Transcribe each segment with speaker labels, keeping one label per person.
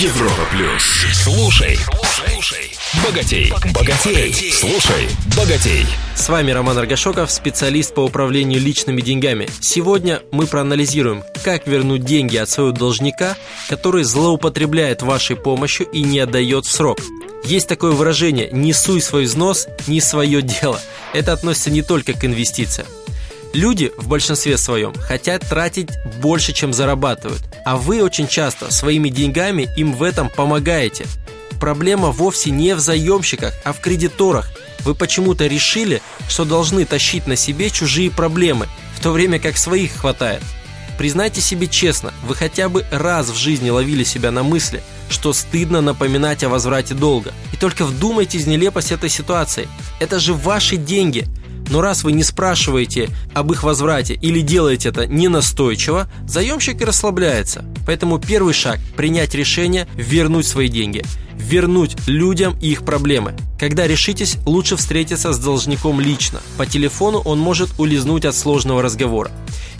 Speaker 1: Европа плюс. Слушай, слушай, богатей, богатей, слушай, богатей.
Speaker 2: С вами Роман Аргашоков, специалист по управлению личными деньгами. Сегодня мы проанализируем, как вернуть деньги от своего должника, который злоупотребляет вашей помощью и не отдает в срок. Есть такое выражение «не суй свой взнос, не свое дело». Это относится не только к инвестициям. Люди в большинстве своем хотят тратить больше, чем зарабатывают, а вы очень часто своими деньгами им в этом помогаете. Проблема вовсе не в заемщиках, а в кредиторах. Вы почему-то решили, что должны тащить на себе чужие проблемы, в то время как своих хватает. Признайте себе честно, вы хотя бы раз в жизни ловили себя на мысли, что стыдно напоминать о возврате долга. И только вдумайтесь в нелепость этой ситуации. Это же ваши деньги – но раз вы не спрашиваете об их возврате или делаете это ненастойчиво, заемщик и расслабляется. Поэтому первый шаг – принять решение вернуть свои деньги. Вернуть людям их проблемы. Когда решитесь, лучше встретиться с должником лично. По телефону он может улизнуть от сложного разговора.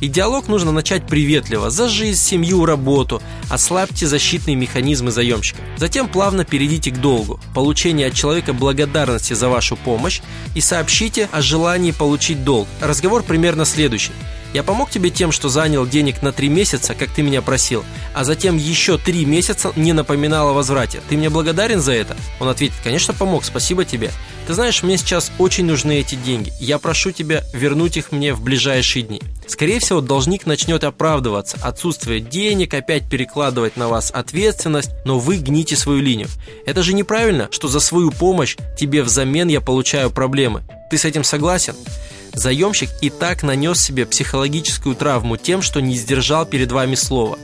Speaker 2: И диалог нужно начать приветливо, за жизнь, семью, работу, ослабьте защитные механизмы заемщика. Затем плавно перейдите к долгу, получение от человека благодарности за вашу помощь и сообщите о желании получить долг. Разговор примерно следующий. Я помог тебе тем, что занял денег на три месяца, как ты меня просил, а затем еще три месяца не напоминал о возврате. Ты мне благодарен за это? Он ответит, конечно, помог, спасибо тебе. Ты знаешь, мне сейчас очень нужны эти деньги. Я прошу тебя вернуть их мне в ближайшие дни. Скорее всего, должник начнет оправдываться. Отсутствие денег, опять перекладывать на вас ответственность, но вы гните свою линию. Это же неправильно, что за свою помощь тебе взамен я получаю проблемы. Ты с этим согласен? Заемщик и так нанес себе психологическую травму тем, что не сдержал перед вами слово.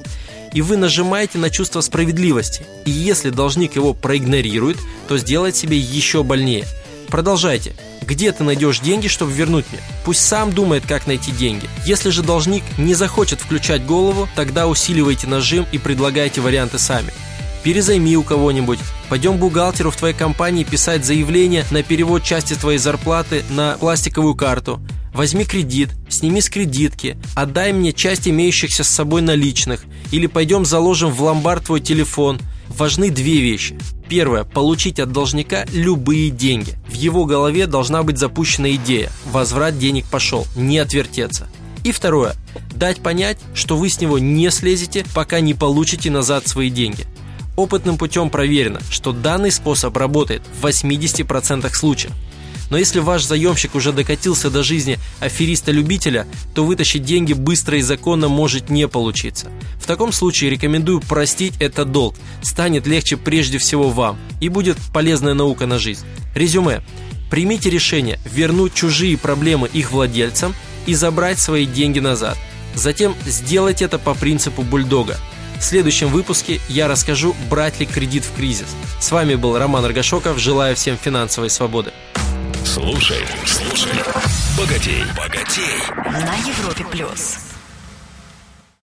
Speaker 2: И вы нажимаете на чувство справедливости. И если должник его проигнорирует, то сделает себе еще больнее. Продолжайте. Где ты найдешь деньги, чтобы вернуть мне? Пусть сам думает, как найти деньги. Если же должник не захочет включать голову, тогда усиливайте нажим и предлагайте варианты сами перезайми у кого-нибудь, пойдем бухгалтеру в твоей компании писать заявление на перевод части твоей зарплаты на пластиковую карту. Возьми кредит, сними с кредитки, отдай мне часть имеющихся с собой наличных, или пойдем заложим в ломбард твой телефон. Важны две вещи. Первое – получить от должника любые деньги. В его голове должна быть запущена идея. Возврат денег пошел, не отвертеться. И второе – дать понять, что вы с него не слезете, пока не получите назад свои деньги. Опытным путем проверено, что данный способ работает в 80% случаев. Но если ваш заемщик уже докатился до жизни афериста-любителя, то вытащить деньги быстро и законно может не получиться. В таком случае рекомендую простить этот долг. Станет легче прежде всего вам и будет полезная наука на жизнь. Резюме. Примите решение вернуть чужие проблемы их владельцам и забрать свои деньги назад. Затем сделать это по принципу бульдога – в следующем выпуске я расскажу, брать ли кредит в кризис. С вами был Роман Аргашоков. Желаю всем финансовой свободы.
Speaker 1: Слушай, слушай, богатей, богатей.
Speaker 3: На Европе плюс.